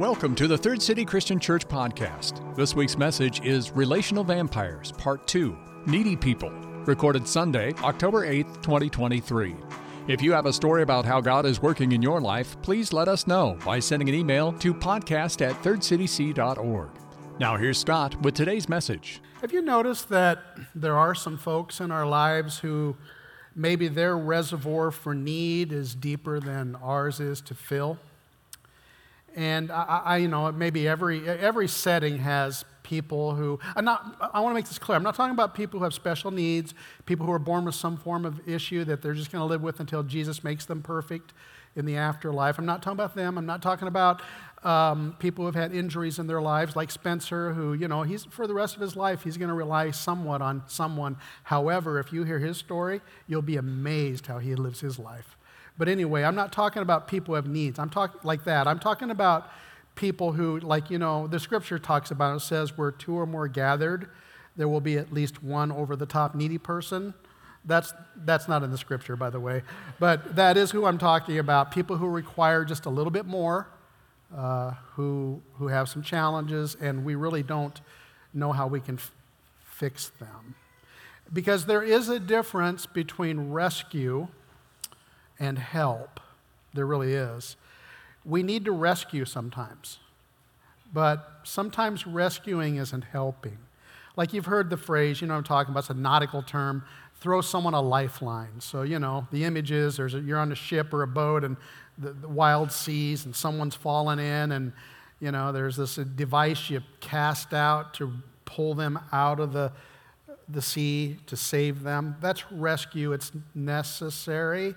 Welcome to the Third City Christian Church podcast. This week's message is Relational Vampires, Part 2 Needy People, recorded Sunday, October 8th, 2023. If you have a story about how God is working in your life, please let us know by sending an email to podcast at thirdcityc.org. Now, here's Scott with today's message. Have you noticed that there are some folks in our lives who maybe their reservoir for need is deeper than ours is to fill? And I, I, you know, maybe every, every setting has people who, I'm not, I want to make this clear. I'm not talking about people who have special needs, people who are born with some form of issue that they're just going to live with until Jesus makes them perfect in the afterlife. I'm not talking about them. I'm not talking about um, people who have had injuries in their lives, like Spencer, who, you know, he's for the rest of his life, he's going to rely somewhat on someone. However, if you hear his story, you'll be amazed how he lives his life. But anyway, I'm not talking about people who have needs. I'm talking like that. I'm talking about people who, like, you know, the scripture talks about it says, where two or more gathered, there will be at least one over the top needy person. That's, that's not in the scripture, by the way. But that is who I'm talking about people who require just a little bit more, uh, who, who have some challenges, and we really don't know how we can f- fix them. Because there is a difference between rescue and help. There really is. We need to rescue sometimes, but sometimes rescuing isn't helping. Like you've heard the phrase, you know I'm talking about, it's a nautical term, throw someone a lifeline. So, you know, the image is there's a, you're on a ship or a boat and the, the wild seas and someone's fallen in and, you know, there's this device you cast out to pull them out of the, the sea to save them. That's rescue. It's necessary.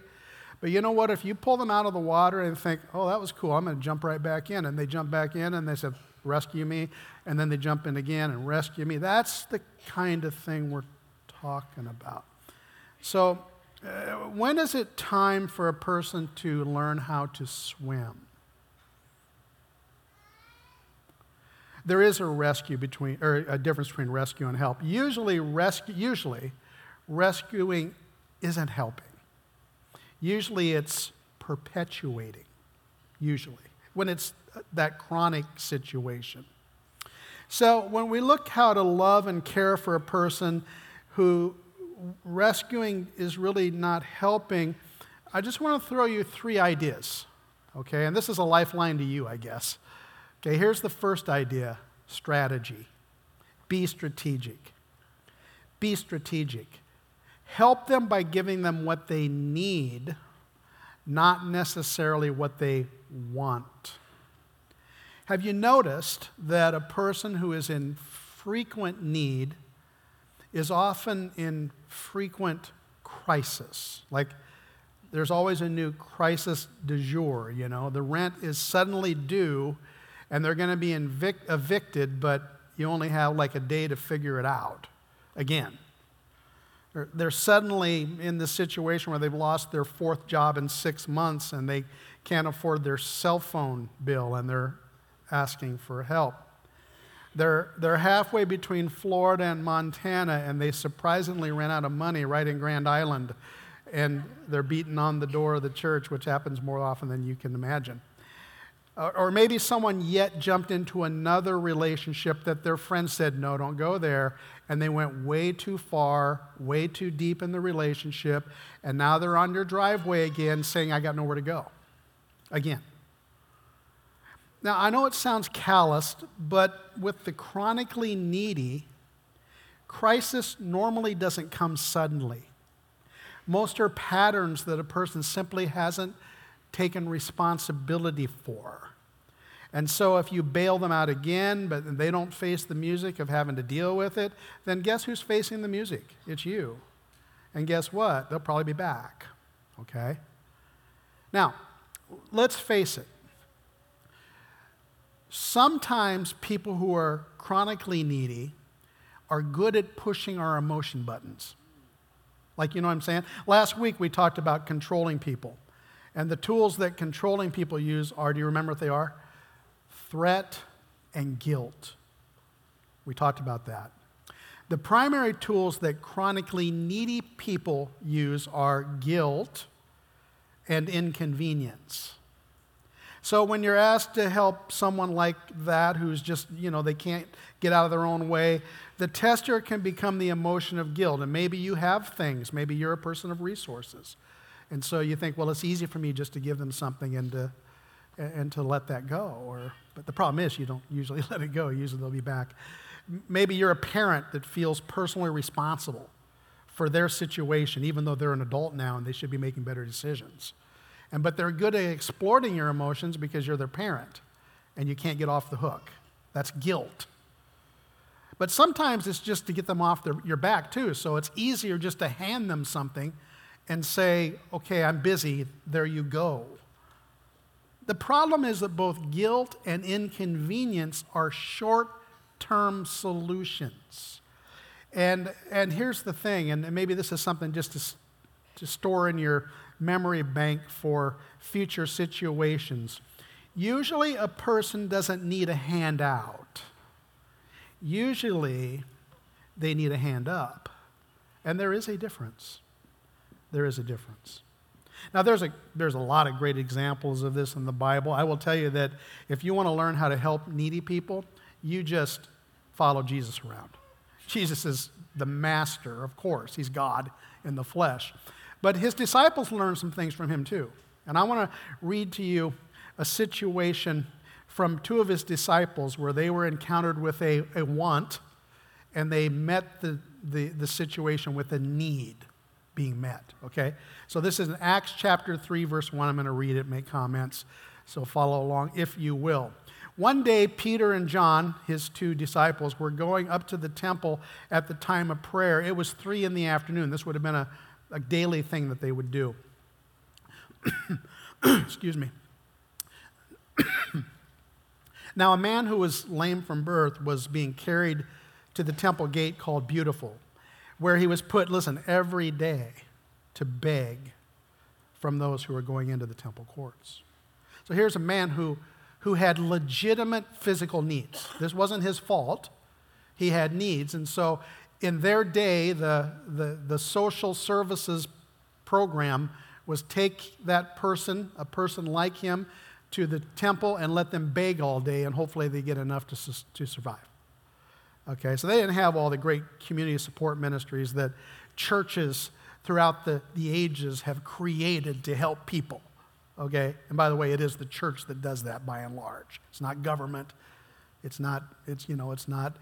But you know what? If you pull them out of the water and think, oh, that was cool, I'm going to jump right back in, and they jump back in and they say, rescue me, and then they jump in again and rescue me, that's the kind of thing we're talking about. So, uh, when is it time for a person to learn how to swim? There is a rescue between, or a difference between rescue and help. Usually, rescue, usually rescuing isn't helping. Usually it's perpetuating, usually, when it's uh, that chronic situation. So when we look how to love and care for a person who rescuing is really not helping, I just want to throw you three ideas, okay? And this is a lifeline to you, I guess. Okay, here's the first idea strategy. Be strategic. Be strategic. Help them by giving them what they need, not necessarily what they want. Have you noticed that a person who is in frequent need is often in frequent crisis? Like there's always a new crisis du jour, you know. The rent is suddenly due and they're going to be evic- evicted, but you only have like a day to figure it out again they're suddenly in this situation where they've lost their fourth job in six months and they can't afford their cell phone bill and they're asking for help. They're, they're halfway between Florida and Montana and they surprisingly ran out of money right in Grand Island and they're beating on the door of the church, which happens more often than you can imagine. Or maybe someone yet jumped into another relationship that their friend said, no, don't go there. And they went way too far, way too deep in the relationship. And now they're on your driveway again saying, I got nowhere to go. Again. Now, I know it sounds calloused, but with the chronically needy, crisis normally doesn't come suddenly. Most are patterns that a person simply hasn't taken responsibility for. And so, if you bail them out again, but they don't face the music of having to deal with it, then guess who's facing the music? It's you. And guess what? They'll probably be back. Okay? Now, let's face it. Sometimes people who are chronically needy are good at pushing our emotion buttons. Like, you know what I'm saying? Last week we talked about controlling people. And the tools that controlling people use are do you remember what they are? Threat and guilt. We talked about that. The primary tools that chronically needy people use are guilt and inconvenience. So when you're asked to help someone like that who's just, you know, they can't get out of their own way, the tester can become the emotion of guilt. And maybe you have things, maybe you're a person of resources. And so you think, well, it's easy for me just to give them something and to, and to let that go. Or, but the problem is, you don't usually let it go. Usually they'll be back. Maybe you're a parent that feels personally responsible for their situation, even though they're an adult now and they should be making better decisions. And, but they're good at exploiting your emotions because you're their parent and you can't get off the hook. That's guilt. But sometimes it's just to get them off their, your back too. So it's easier just to hand them something and say, okay, I'm busy, there you go. The problem is that both guilt and inconvenience are short term solutions. And, and here's the thing, and maybe this is something just to, to store in your memory bank for future situations. Usually, a person doesn't need a handout. Usually, they need a hand up. And there is a difference. There is a difference. Now, there's a, there's a lot of great examples of this in the Bible. I will tell you that if you want to learn how to help needy people, you just follow Jesus around. Jesus is the master, of course, he's God in the flesh. But his disciples learned some things from him too. And I want to read to you a situation from two of his disciples where they were encountered with a, a want and they met the, the, the situation with a need being met. Okay? So this is in Acts chapter 3, verse 1. I'm going to read it, make comments. So follow along if you will. One day, Peter and John, his two disciples, were going up to the temple at the time of prayer. It was three in the afternoon. This would have been a a daily thing that they would do. Excuse me. now, a man who was lame from birth was being carried to the temple gate called Beautiful, where he was put, listen, every day to beg from those who were going into the temple courts. So here's a man who, who had legitimate physical needs. This wasn't his fault. He had needs. And so in their day, the, the, the social services program was take that person, a person like him, to the temple and let them beg all day, and hopefully they get enough to, to survive. Okay, so they didn't have all the great community support ministries that churches throughout the, the ages have created to help people. Okay, and by the way, it is the church that does that by and large. It's not government. It's not, it's, you know, it's not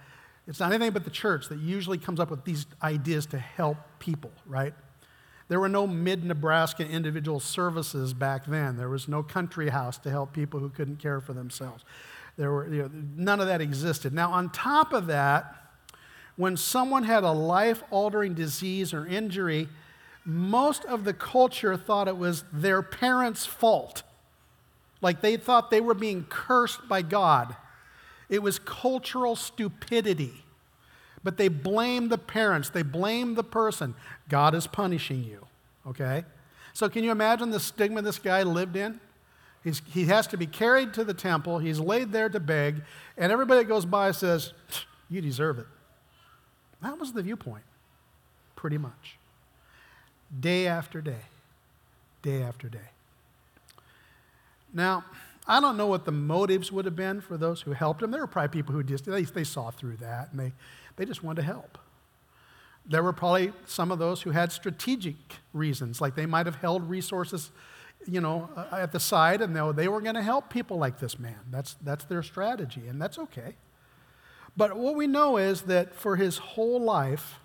it's not anything but the church that usually comes up with these ideas to help people, right? There were no mid Nebraska individual services back then. There was no country house to help people who couldn't care for themselves. There were, you know, none of that existed. Now, on top of that, when someone had a life altering disease or injury, most of the culture thought it was their parents' fault. Like they thought they were being cursed by God it was cultural stupidity. But they blame the parents, they blame the person. God is punishing you, okay? So, can you imagine the stigma this guy lived in? He's, he has to be carried to the temple, he's laid there to beg, and everybody that goes by says, You deserve it. That was the viewpoint, pretty much. Day after day, day after day. Now, I don't know what the motives would have been for those who helped him. There were probably people who just, they, they saw through that and they, they just wanted to help. There were probably some of those who had strategic reasons, like they might have held resources, you know, uh, at the side and they, they were going to help people like this man. That's, that's their strategy, and that's okay. But what we know is that for his whole life,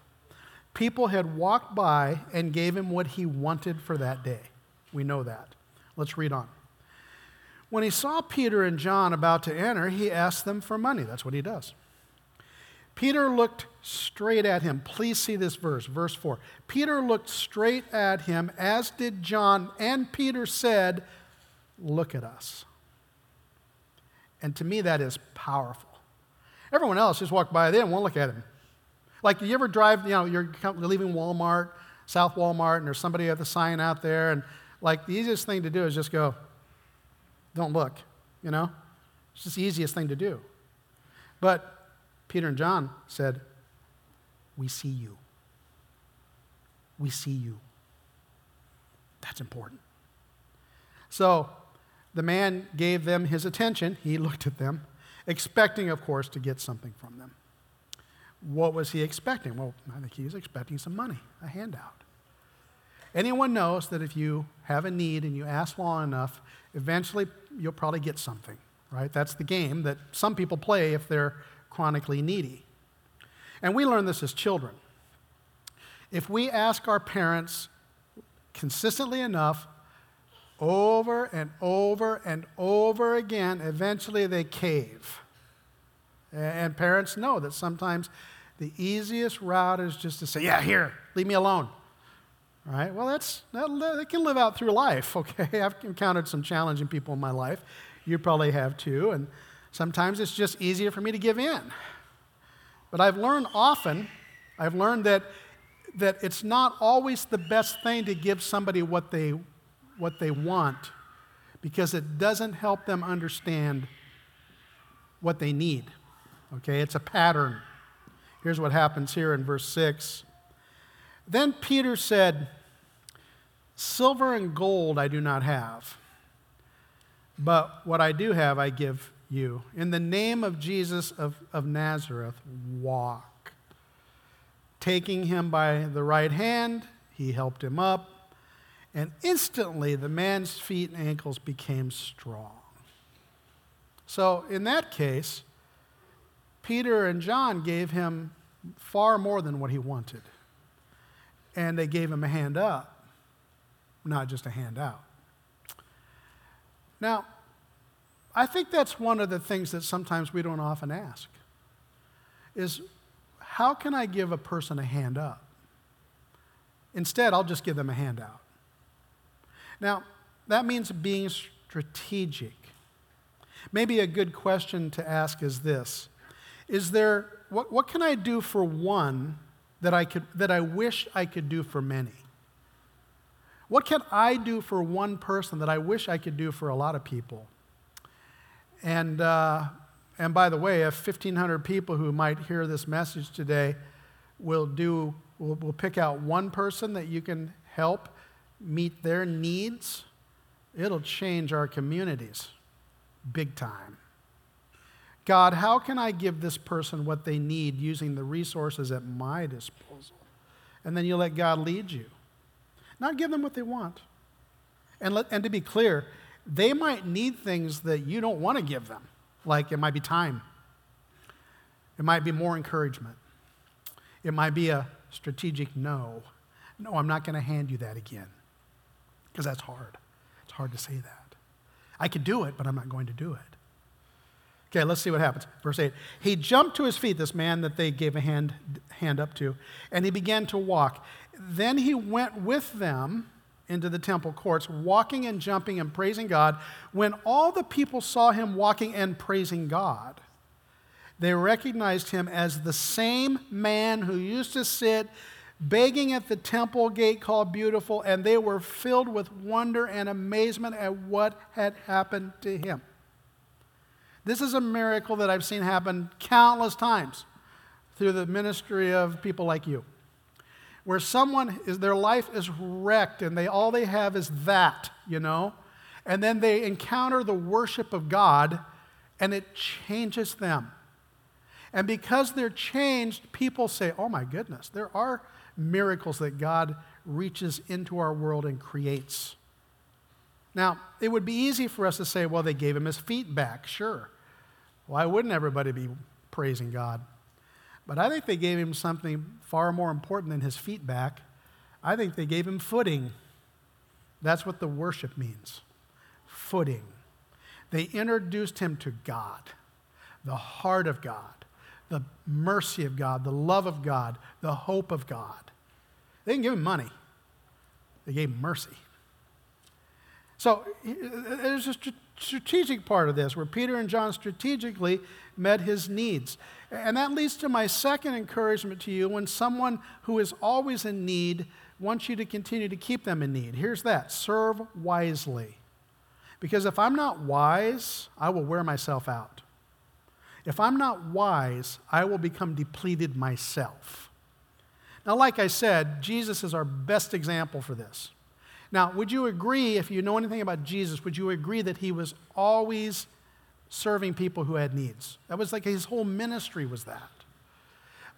people had walked by and gave him what he wanted for that day. We know that. Let's read on. When he saw Peter and John about to enter, he asked them for money. That's what he does. Peter looked straight at him. Please see this verse, verse 4. Peter looked straight at him, as did John, and Peter said, Look at us. And to me, that is powerful. Everyone else just walked by, they didn't want to look at him. Like, you ever drive, you know, you're leaving Walmart, South Walmart, and there's somebody at the sign out there, and like, the easiest thing to do is just go, don't look, you know? It's just the easiest thing to do. But Peter and John said, We see you. We see you. That's important. So the man gave them his attention. He looked at them, expecting, of course, to get something from them. What was he expecting? Well, I think he was expecting some money, a handout. Anyone knows that if you have a need and you ask long enough, eventually you'll probably get something, right? That's the game that some people play if they're chronically needy. And we learn this as children. If we ask our parents consistently enough, over and over and over again, eventually they cave. And parents know that sometimes the easiest route is just to say, Yeah, here, leave me alone. Right? Well, that's, that, that can live out through life, okay? I've encountered some challenging people in my life. You probably have too. And sometimes it's just easier for me to give in. But I've learned often, I've learned that, that it's not always the best thing to give somebody what they, what they want because it doesn't help them understand what they need. Okay, it's a pattern. Here's what happens here in verse 6. Then Peter said, Silver and gold I do not have, but what I do have I give you. In the name of Jesus of, of Nazareth, walk. Taking him by the right hand, he helped him up, and instantly the man's feet and ankles became strong. So, in that case, Peter and John gave him far more than what he wanted. And they gave him a hand up, not just a hand out. Now, I think that's one of the things that sometimes we don't often ask is how can I give a person a hand up? Instead, I'll just give them a handout. Now, that means being strategic. Maybe a good question to ask is this is there, what, what can I do for one that I, could, that I wish I could do for many? What can I do for one person that I wish I could do for a lot of people? And, uh, and by the way, if 1,500 people who might hear this message today will, do, will, will pick out one person that you can help meet their needs, it'll change our communities big time. God, how can I give this person what they need using the resources at my disposal? And then you let God lead you. Not give them what they want. And, let, and to be clear, they might need things that you don't want to give them, like it might be time, it might be more encouragement, it might be a strategic no. No, I'm not going to hand you that again, because that's hard. It's hard to say that. I could do it, but I'm not going to do it. Okay, let's see what happens. Verse 8. He jumped to his feet, this man that they gave a hand, hand up to, and he began to walk. Then he went with them into the temple courts, walking and jumping and praising God. When all the people saw him walking and praising God, they recognized him as the same man who used to sit begging at the temple gate called Beautiful, and they were filled with wonder and amazement at what had happened to him. This is a miracle that I've seen happen countless times through the ministry of people like you. Where someone is their life is wrecked and they all they have is that, you know? And then they encounter the worship of God and it changes them. And because they're changed, people say, "Oh my goodness, there are miracles that God reaches into our world and creates." Now, it would be easy for us to say, well, they gave him his feet back. Sure. Why wouldn't everybody be praising God? But I think they gave him something far more important than his feet back. I think they gave him footing. That's what the worship means footing. They introduced him to God, the heart of God, the mercy of God, the love of God, the hope of God. They didn't give him money, they gave him mercy. So there's a strategic part of this where Peter and John strategically met his needs. And that leads to my second encouragement to you when someone who is always in need wants you to continue to keep them in need. Here's that serve wisely. Because if I'm not wise, I will wear myself out. If I'm not wise, I will become depleted myself. Now, like I said, Jesus is our best example for this. Now, would you agree, if you know anything about Jesus, would you agree that he was always serving people who had needs? That was like his whole ministry was that.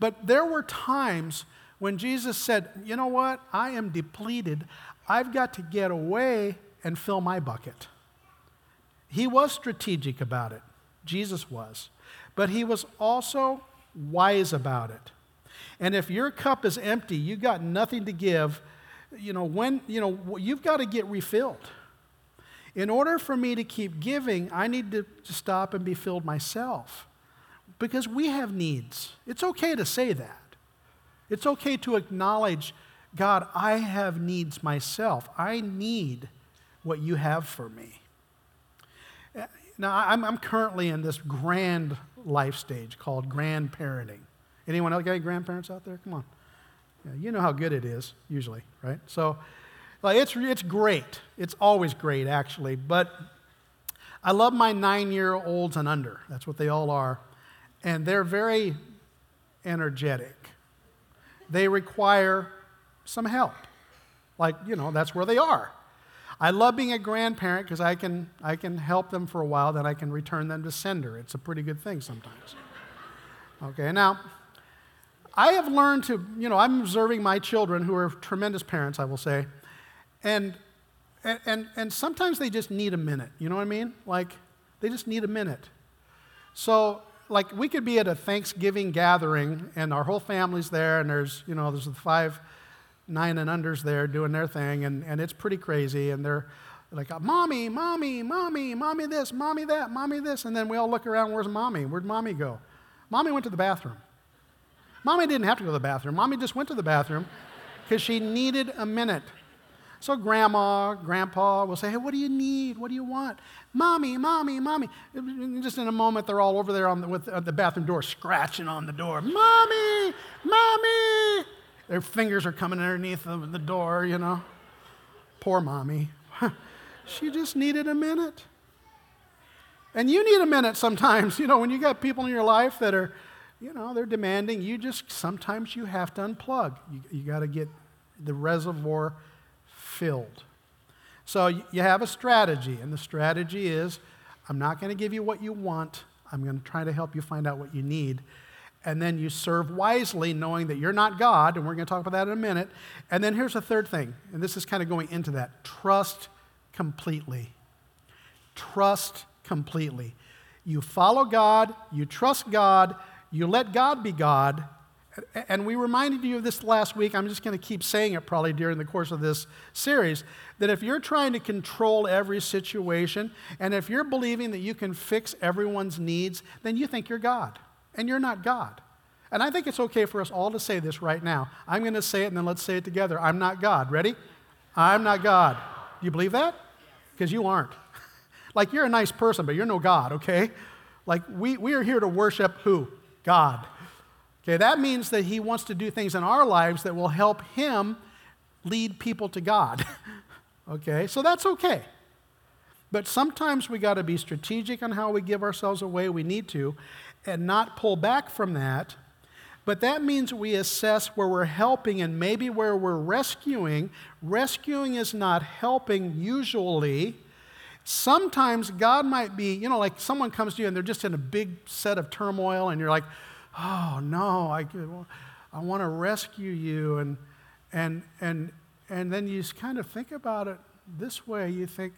But there were times when Jesus said, You know what? I am depleted. I've got to get away and fill my bucket. He was strategic about it. Jesus was. But he was also wise about it. And if your cup is empty, you've got nothing to give, you know, when, you know, you've got to get refilled. In order for me to keep giving, I need to stop and be filled myself. Because we have needs. It's okay to say that. It's okay to acknowledge, God, I have needs myself. I need what you have for me. Eh, now, I'm, I'm currently in this grand life stage called grandparenting. Anyone else got any grandparents out there? Come on. You know how good it is, usually, right? So, like, it's, it's great. It's always great, actually. But I love my nine year olds and under. That's what they all are. And they're very energetic. They require some help. Like, you know, that's where they are. I love being a grandparent because I can, I can help them for a while, then I can return them to sender. It's a pretty good thing sometimes. Okay, now, I have learned to, you know, I'm observing my children who are tremendous parents, I will say, and, and, and sometimes they just need a minute. You know what I mean? Like, they just need a minute. So, like, we could be at a Thanksgiving gathering and our whole family's there, and there's, you know, there's the five nine and unders there doing their thing, and, and it's pretty crazy. And they're like, Mommy, Mommy, Mommy, Mommy this, Mommy that, Mommy this. And then we all look around, Where's Mommy? Where'd Mommy go? Mommy went to the bathroom. Mommy didn't have to go to the bathroom. Mommy just went to the bathroom because she needed a minute. So grandma, grandpa will say, Hey, what do you need? What do you want? Mommy, mommy, mommy. Just in a moment, they're all over there on the, with the bathroom door, scratching on the door. Mommy, mommy. Their fingers are coming underneath the, the door, you know. Poor mommy. she just needed a minute. And you need a minute sometimes, you know, when you got people in your life that are, you know, they're demanding, you just, sometimes you have to unplug. You, you got to get the reservoir filled. So you have a strategy, and the strategy is I'm not going to give you what you want, I'm going to try to help you find out what you need and then you serve wisely, knowing that you're not God, and we're going to talk about that in a minute. And then here's the third thing, and this is kind of going into that trust completely. Trust completely. You follow God, you trust God, you let God be God. And we reminded you of this last week. I'm just going to keep saying it probably during the course of this series that if you're trying to control every situation and if you're believing that you can fix everyone's needs, then you think you're God and you're not God. And I think it's okay for us all to say this right now. I'm going to say it and then let's say it together. I'm not God. Ready? I'm not God. Do you believe that? Because you aren't. like you're a nice person, but you're no God, okay? Like we, we are here to worship who? God. Okay, that means that He wants to do things in our lives that will help Him lead people to God. okay, so that's okay. But sometimes we got to be strategic on how we give ourselves away. We need to and not pull back from that. But that means we assess where we're helping and maybe where we're rescuing. Rescuing is not helping usually. Sometimes God might be, you know, like someone comes to you and they're just in a big set of turmoil and you're like, oh no, I, I want to rescue you. And, and, and, and then you kind of think about it this way. You think,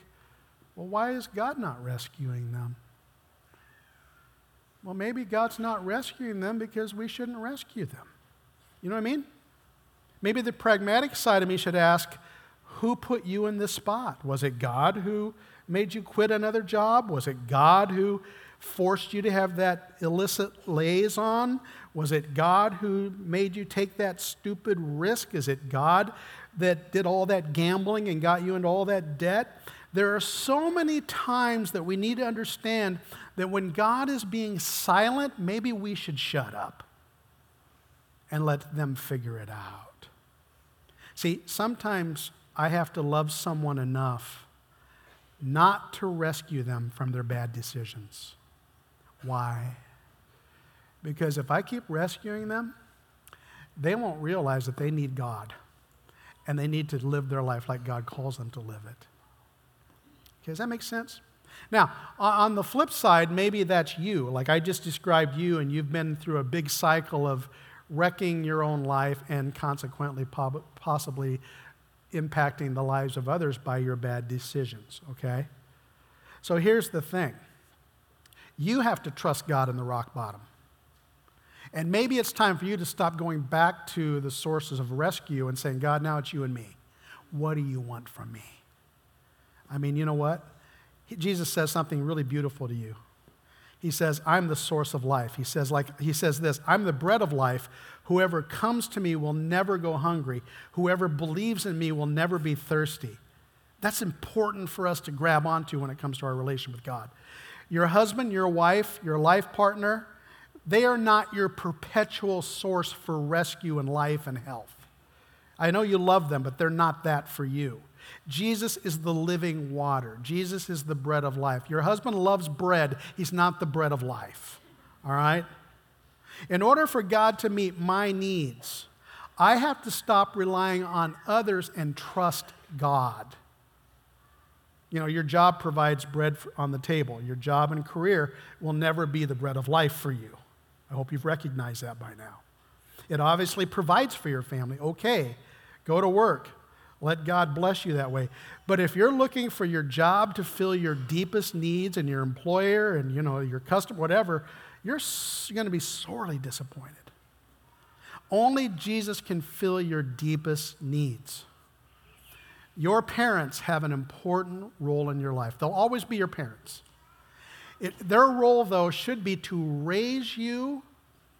well, why is God not rescuing them? Well, maybe God's not rescuing them because we shouldn't rescue them. You know what I mean? Maybe the pragmatic side of me should ask who put you in this spot? Was it God who made you quit another job? Was it God who forced you to have that illicit liaison? Was it God who made you take that stupid risk? Is it God that did all that gambling and got you into all that debt? There are so many times that we need to understand that when God is being silent, maybe we should shut up and let them figure it out. See, sometimes I have to love someone enough not to rescue them from their bad decisions. Why? Because if I keep rescuing them, they won't realize that they need God. and they need to live their life like God calls them to live it. Okay, does that make sense? Now, on the flip side, maybe that's you. Like I just described you, and you've been through a big cycle of wrecking your own life and consequently possibly impacting the lives of others by your bad decisions, okay? So here's the thing you have to trust God in the rock bottom. And maybe it's time for you to stop going back to the sources of rescue and saying, God, now it's you and me. What do you want from me? I mean, you know what? Jesus says something really beautiful to you. He says, I'm the source of life. He says, like, he says this I'm the bread of life. Whoever comes to me will never go hungry. Whoever believes in me will never be thirsty. That's important for us to grab onto when it comes to our relation with God. Your husband, your wife, your life partner, they are not your perpetual source for rescue and life and health. I know you love them, but they're not that for you. Jesus is the living water. Jesus is the bread of life. Your husband loves bread, he's not the bread of life. All right? In order for God to meet my needs, I have to stop relying on others and trust God. You know, your job provides bread on the table. Your job and career will never be the bread of life for you. I hope you've recognized that by now. It obviously provides for your family. Okay, go to work. Let God bless you that way. But if you're looking for your job to fill your deepest needs and your employer and you know your customer whatever, you're going to be sorely disappointed. Only Jesus can fill your deepest needs. Your parents have an important role in your life. They'll always be your parents. It, their role, though, should be to raise you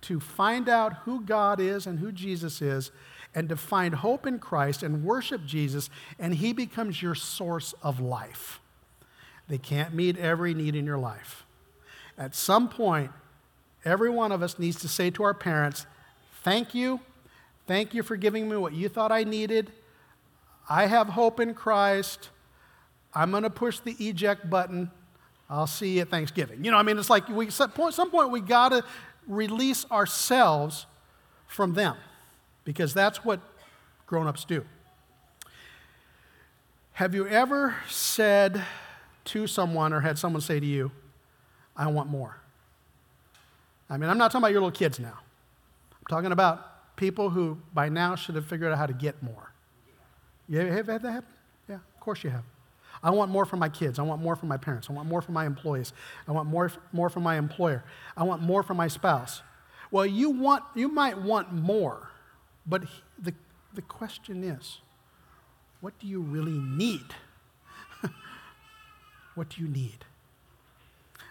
to find out who God is and who Jesus is and to find hope in Christ and worship Jesus, and He becomes your source of life. They can't meet every need in your life. At some point, every one of us needs to say to our parents, Thank you. Thank you for giving me what you thought I needed. I have hope in Christ. I'm going to push the eject button. I'll see you at Thanksgiving. You know, I mean, it's like we, at some point we got to release ourselves from them because that's what grown ups do. Have you ever said to someone or had someone say to you, I want more? I mean, I'm not talking about your little kids now. I'm talking about people who by now should have figured out how to get more. You have had that happen? Yeah, of course you have. I want more from my kids. I want more from my parents. I want more from my employees. I want more, more from my employer. I want more from my spouse. Well, you, want, you might want more, but the, the question is what do you really need? what do you need?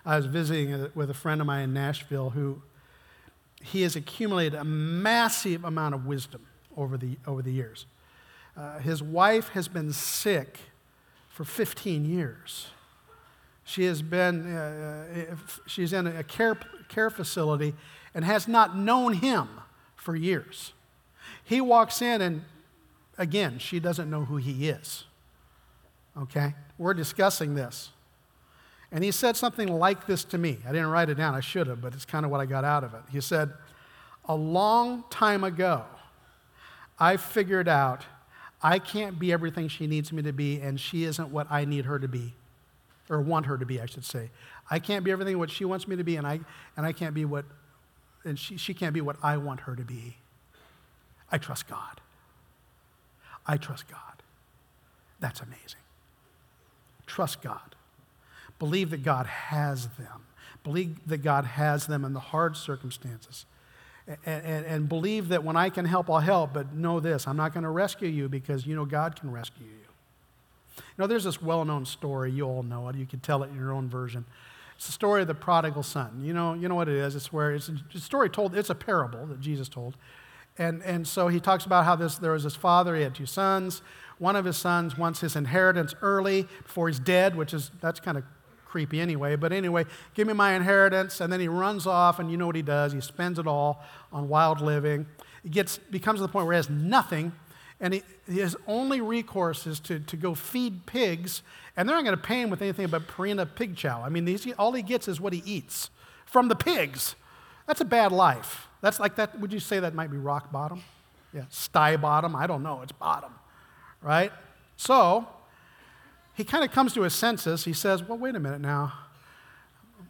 I was visiting with a friend of mine in Nashville who he has accumulated a massive amount of wisdom over the, over the years. Uh, his wife has been sick for 15 years. She has been, uh, uh she's in a care, care facility and has not known him for years. He walks in, and again, she doesn't know who he is. Okay? We're discussing this. And he said something like this to me. I didn't write it down, I should have, but it's kind of what I got out of it. He said, A long time ago, I figured out I can't be everything she needs me to be, and she isn't what I need her to be, or want her to be, I should say. I can't be everything what she wants me to be, and I, and I can't be what, and she, she can't be what I want her to be. I trust God. I trust God. That's amazing. Trust God. Believe that God has them. Believe that God has them in the hard circumstances and, and, and believe that when I can help, I'll help, but know this I'm not going to rescue you because you know God can rescue you. You know, there's this well known story, you all know it, you can tell it in your own version. It's the story of the prodigal son. You know, you know what it is? It's where it's a story told, it's a parable that Jesus told. And, and so he talks about how this, there was this father, he had two sons. One of his sons wants his inheritance early before he's dead, which is, that's kind of creepy anyway. But anyway, give me my inheritance. And then he runs off, and you know what he does? He spends it all on wild living. He gets, becomes to the point where he has nothing, and he, his only recourse is to, to go feed pigs, and they're not going to pay him with anything but Purina pig chow. I mean, all he gets is what he eats from the pigs. That's a bad life. That's like that. Would you say that might be rock bottom? Yeah, sty bottom. I don't know. It's bottom. right? So he kind of comes to his senses. He says, Well, wait a minute now.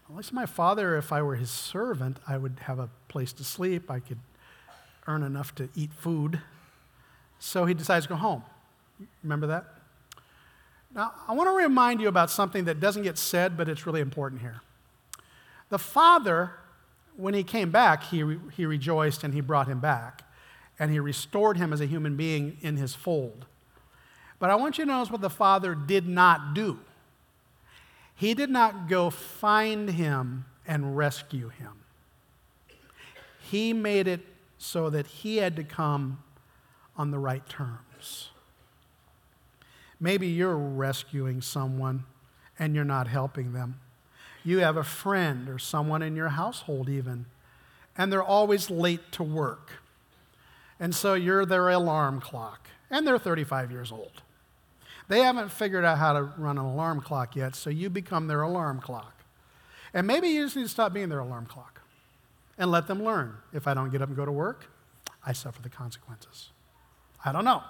At least my father, if I were his servant, I would have a place to sleep. I could earn enough to eat food. So he decides to go home. Remember that? Now, I want to remind you about something that doesn't get said, but it's really important here. The father, when he came back, he, re- he rejoiced and he brought him back, and he restored him as a human being in his fold. But I want you to notice what the father did not do. He did not go find him and rescue him. He made it so that he had to come on the right terms. Maybe you're rescuing someone and you're not helping them. You have a friend or someone in your household, even, and they're always late to work. And so you're their alarm clock, and they're 35 years old. They haven't figured out how to run an alarm clock yet, so you become their alarm clock. And maybe you just need to stop being their alarm clock and let them learn. If I don't get up and go to work, I suffer the consequences. I don't know.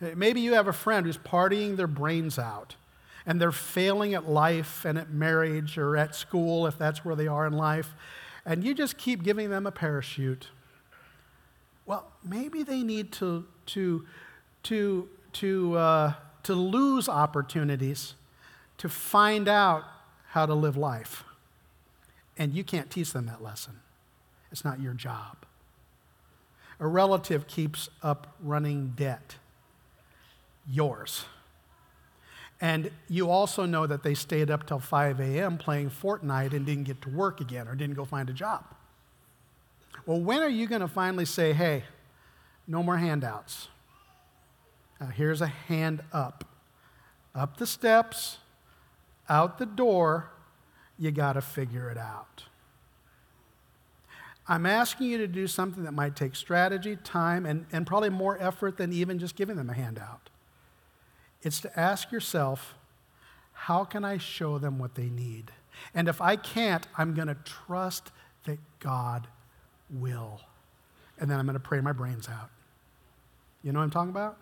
Maybe you have a friend who's partying their brains out and they're failing at life and at marriage or at school, if that's where they are in life, and you just keep giving them a parachute. Well, maybe they need to, to, to, to, uh, to lose opportunities to find out how to live life. And you can't teach them that lesson, it's not your job. A relative keeps up running debt, yours. And you also know that they stayed up till 5 a.m. playing Fortnite and didn't get to work again or didn't go find a job. Well, when are you going to finally say, hey, no more handouts? Now, here's a hand up. Up the steps, out the door, you got to figure it out. I'm asking you to do something that might take strategy, time, and, and probably more effort than even just giving them a handout. It's to ask yourself, how can I show them what they need? And if I can't, I'm going to trust that God will. And then I'm going to pray my brains out. You know what I'm talking about?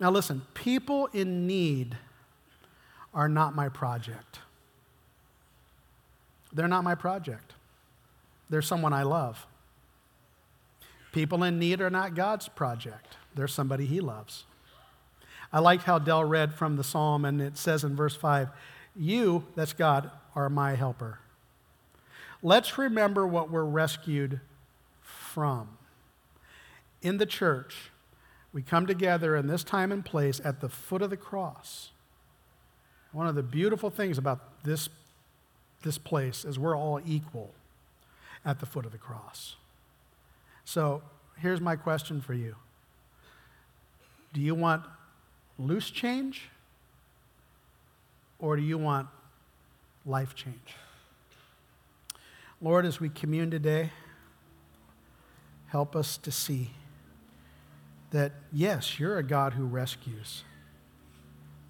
Now, listen, people in need are not my project. They're not my project. They're someone I love. People in need are not God's project. They're somebody He loves. I like how Dell read from the psalm, and it says in verse 5 You, that's God, are my helper. Let's remember what we're rescued from. In the church, we come together in this time and place at the foot of the cross. One of the beautiful things about this, this place is we're all equal at the foot of the cross. So here's my question for you Do you want loose change? Or do you want life change? Lord, as we commune today, help us to see that, yes, you're a God who rescues,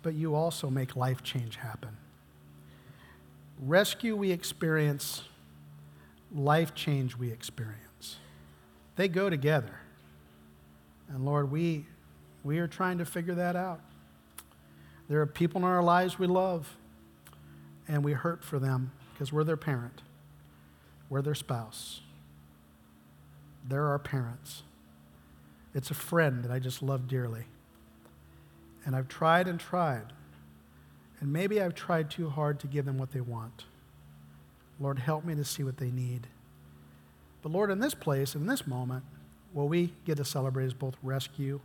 but you also make life change happen. Rescue we experience, life change we experience. They go together. And Lord, we we are trying to figure that out. There are people in our lives we love, and we hurt for them because we're their parent, we're their spouse, they're our parents. It's a friend that I just love dearly. And I've tried and tried, and maybe I've tried too hard to give them what they want. Lord, help me to see what they need. But Lord, in this place, in this moment, what we get to celebrate is both rescue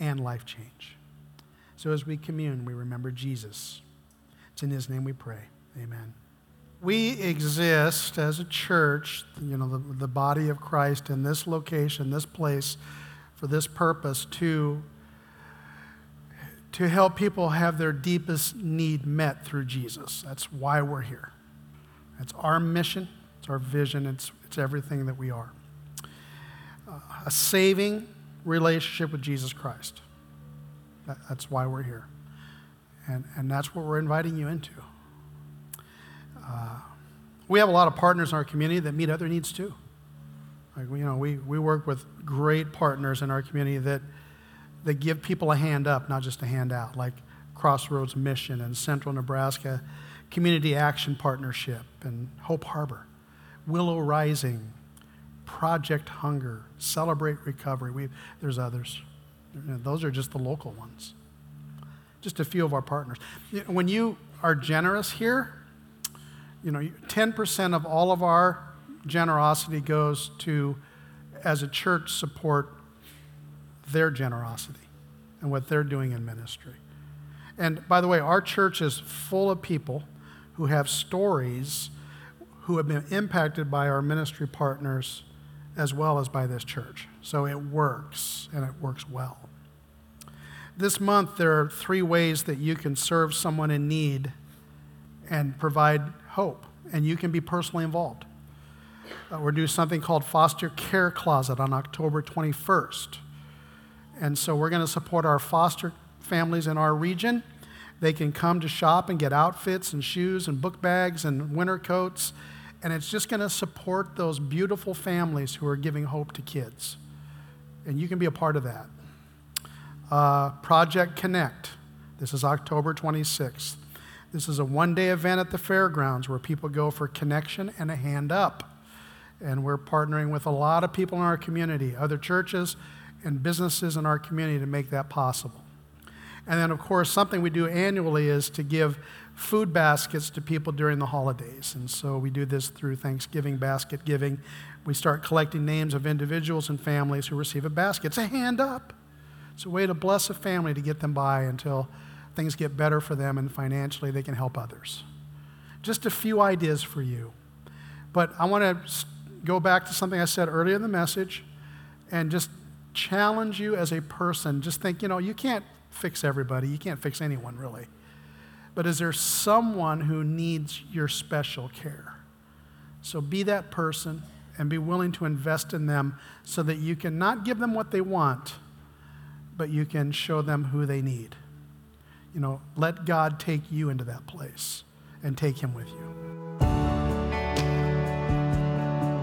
and life change. So as we commune, we remember Jesus. It's in his name we pray. Amen. We exist as a church, you know, the, the body of Christ in this location, this place, for this purpose to, to help people have their deepest need met through Jesus. That's why we're here. That's our mission, it's our vision, it's, it's everything that we are. Uh, a saving, relationship with Jesus Christ. That, that's why we're here. And, and that's what we're inviting you into. Uh, we have a lot of partners in our community that meet other needs too. Like, you know, we, we work with great partners in our community that, that give people a hand up, not just a hand out, like Crossroads Mission and Central Nebraska Community Action Partnership and Hope Harbor, Willow Rising, Project Hunger, Celebrate Recovery. We've, there's others. Those are just the local ones. Just a few of our partners. When you are generous here, you know, 10% of all of our generosity goes to, as a church, support their generosity and what they're doing in ministry. And by the way, our church is full of people who have stories who have been impacted by our ministry partners as well as by this church. So it works, and it works well. This month, there are three ways that you can serve someone in need and provide hope, and you can be personally involved. Uh, we're doing something called Foster Care Closet on October 21st. And so we're going to support our foster families in our region. They can come to shop and get outfits and shoes and book bags and winter coats. And it's just going to support those beautiful families who are giving hope to kids. And you can be a part of that. Uh, Project Connect. This is October 26th. This is a one day event at the fairgrounds where people go for connection and a hand up. And we're partnering with a lot of people in our community, other churches, and businesses in our community to make that possible. And then, of course, something we do annually is to give food baskets to people during the holidays. And so we do this through Thanksgiving basket giving. We start collecting names of individuals and families who receive a basket. It's a hand up. It's a way to bless a family to get them by until things get better for them and financially they can help others. Just a few ideas for you. But I want to go back to something I said earlier in the message and just challenge you as a person. Just think, you know, you can't fix everybody, you can't fix anyone really. But is there someone who needs your special care? So be that person and be willing to invest in them so that you can not give them what they want, but you can show them who they need. You know, let God take you into that place and take Him with you.